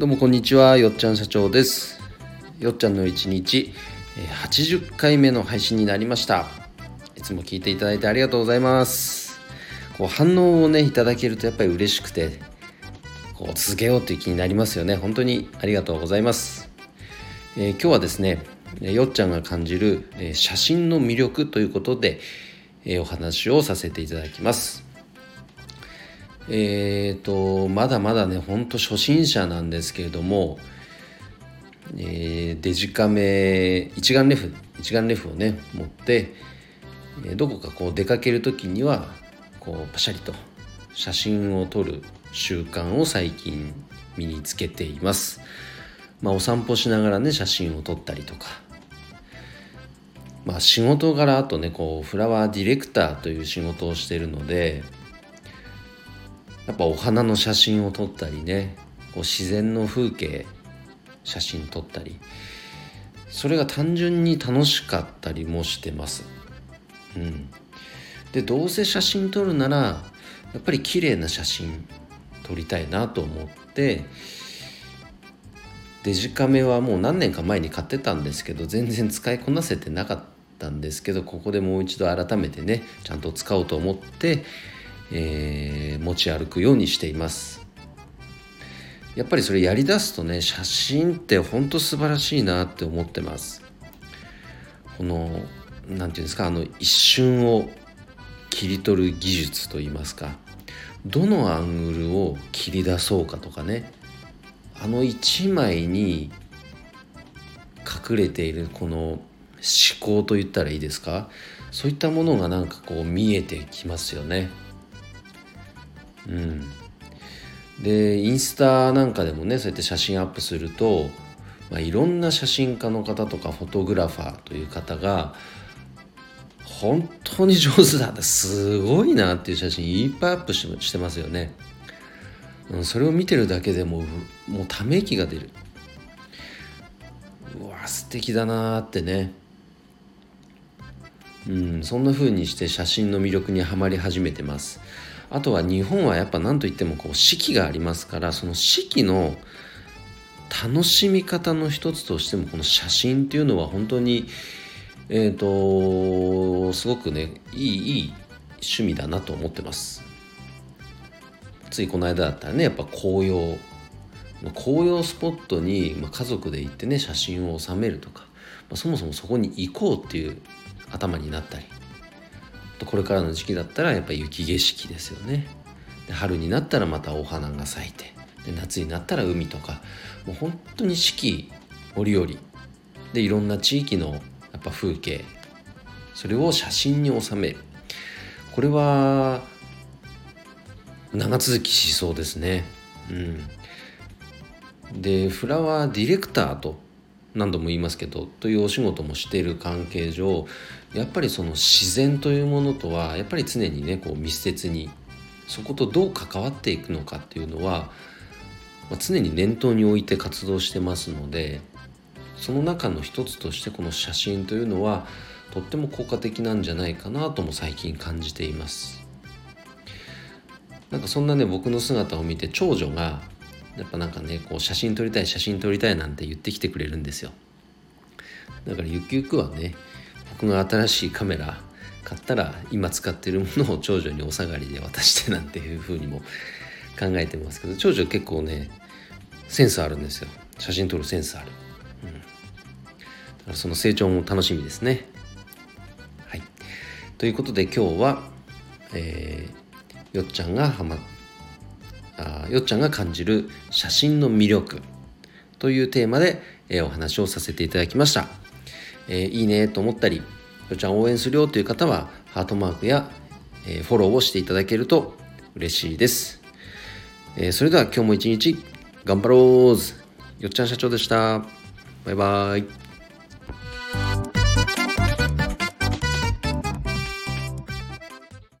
どうもこんにちはよっちゃん社長です。よっちゃんの一日80回目の配信になりました。いつも聞いていただいてありがとうございます。こう反応をねいただけるとやっぱり嬉しくてこう続けようという気になりますよね。本当にありがとうございます、えー、今日はですねよっちゃんが感じる写真の魅力ということで、お話をさせていただきます。えっ、ー、とまだまだねほんと初心者なんですけれども、えー、デジカメ一眼レフ一眼レフをね持って、どこかこう出かける時にはこうパシャリと写真を撮る習慣を最近身につけています。まあ、お散歩しながらね写真を撮ったりとかまあ仕事柄あとねこうフラワーディレクターという仕事をしているのでやっぱお花の写真を撮ったりねこう自然の風景写真撮ったりそれが単純に楽しかったりもしてます。うん、でどうせ写真撮るならやっぱり綺麗な写真撮りたいなと思ってデジカメはもう何年か前に買ってたんですけど全然使いこなせてなかったんですけどここでもう一度改めてねちゃんと使おうと思ってえー、持ち歩くようにしていますやっぱりそれやりだすとね写真ってほんと素晴らしいなって思ってますこの何て言うんですかあの一瞬を切り取る技術といいますかどのアングルを切り出そうかとかねあの一枚に隠れているこの思考といったらいいですかそういったものがなんかこう見えてきますよね。うん、でインスタなんかでもねそうやって写真アップすると、まあ、いろんな写真家の方とかフォトグラファーという方が本当に上手だすごいなっていう写真いっぱいアップしてますよね、それを見てるだけでももうため息が出る。うわ素敵だなってね。うんそんな風にして写真の魅力にはまり始めてます。あとは日本はやっぱ何といってもこう四季がありますからその四季の楽しみ方の一つとしてもこの写真っていうのは本当にえっ、ー、とすごくねいいいい趣味だなと思ってます。ついこの間だったらねやっぱ紅葉。紅葉スポットに、家族で行ってね写真を収めるとか、そもそもそこに行こうっていう頭になったり。とこれからの時期だったらやっぱ雪景色ですよね。で春になったらまたお花が咲いてで夏になったら海とかもう本当に四季折々。でいろんな地域のやっぱ風景それを写真に収める。これは長続きしそうですね。うん。でフラワーディレクターと何度も言いますけどというお仕事もしている関係上やっぱりその自然というものとはやっぱり常にねこう密接にそことどう関わっていくのかっていうのは、まあ、常に念頭に置いて活動してますのでその中の一つとしてこの写真というのはとっても効果的なんじゃないかなとも最近感じています。なんかそんなね僕の姿を見て長女がやっぱなんかねこう写真撮りたい写真撮りたいなんて言ってきてくれるんですよ。だからゆくゆくはね僕が新しいカメラ買ったら今使ってるものを長女にお下がりで渡してなんていうふうにも考えてますけど長女結構ねセンスあるんですよ。写真撮るセンスある、うん、だからその成長も楽しみですね。はい。ということで今日は、えー、よっちゃんがハマあよっちゃんが感じる写真の魅力というテーマで、えー、お話をさせていただきましたえー、いいねと思ったり、よっちゃん応援するよという方は、ハートマークや、えー、フォローをしていただけると嬉しいです。え、それでは今日も一日頑張ろうよっちゃん社長でした。バイバイ。